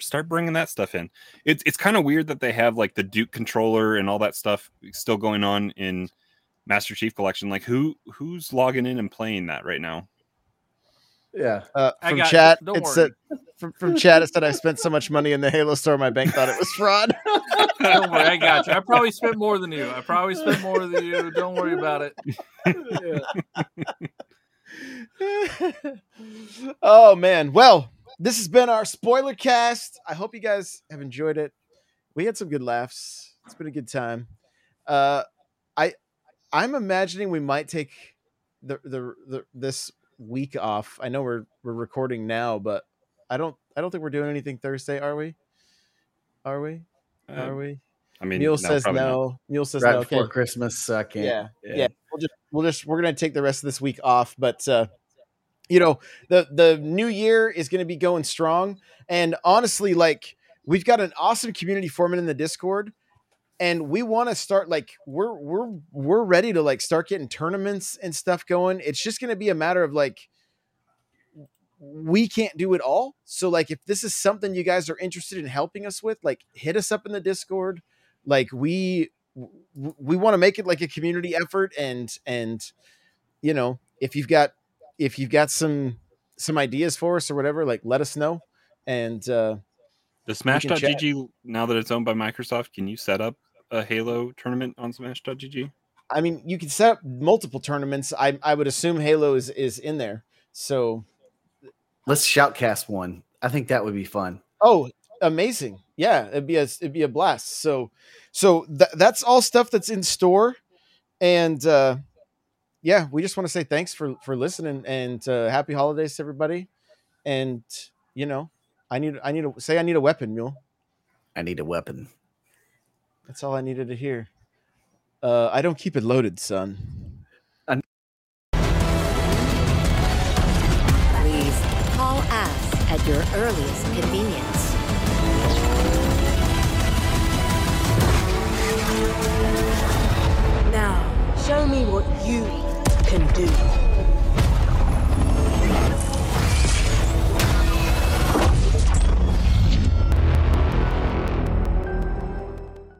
start bringing that stuff in. It's it's kind of weird that they have like the Duke controller and all that stuff still going on in Master Chief collection. Like, who who's logging in and playing that right now? Yeah. Uh, from chat, don't it worry. said from, from chat it said I spent so much money in the Halo store, my bank thought it was fraud. Don't worry, I got you. I probably spent more than you. I probably spent more than you. Don't worry about it. oh man. Well, this has been our spoiler cast. I hope you guys have enjoyed it. We had some good laughs. It's been a good time. Uh I I'm imagining we might take the the, the this week off. I know we're we're recording now, but I don't I don't think we're doing anything Thursday, are we? Are we? Are we? I mean, Mule no, says probably not. no. Mule says Right no. before Okay. Christmas. I can't. Yeah, yeah. We'll just we'll just we're gonna take the rest of this week off, but uh, you know the the new year is gonna be going strong, and honestly, like we've got an awesome community forming in the Discord, and we want to start like we're we're we're ready to like start getting tournaments and stuff going. It's just gonna be a matter of like we can't do it all. So like if this is something you guys are interested in helping us with, like hit us up in the Discord. Like we we want to make it like a community effort and and you know, if you've got if you've got some some ideas for us or whatever, like let us know. And uh The. Smash.gg, now that it's owned by Microsoft, can you set up a Halo tournament on Smash.gg? I mean, you can set up multiple tournaments. I I would assume Halo is is in there. So Let's shoutcast one. I think that would be fun. Oh, amazing! Yeah, it'd be a it'd be a blast. So, so th- that's all stuff that's in store, and uh, yeah, we just want to say thanks for for listening and uh, happy holidays to everybody. And you know, I need I need to say I need a weapon, mule. I need a weapon. That's all I needed to hear. Uh, I don't keep it loaded, son. Please call us at your earliest convenience.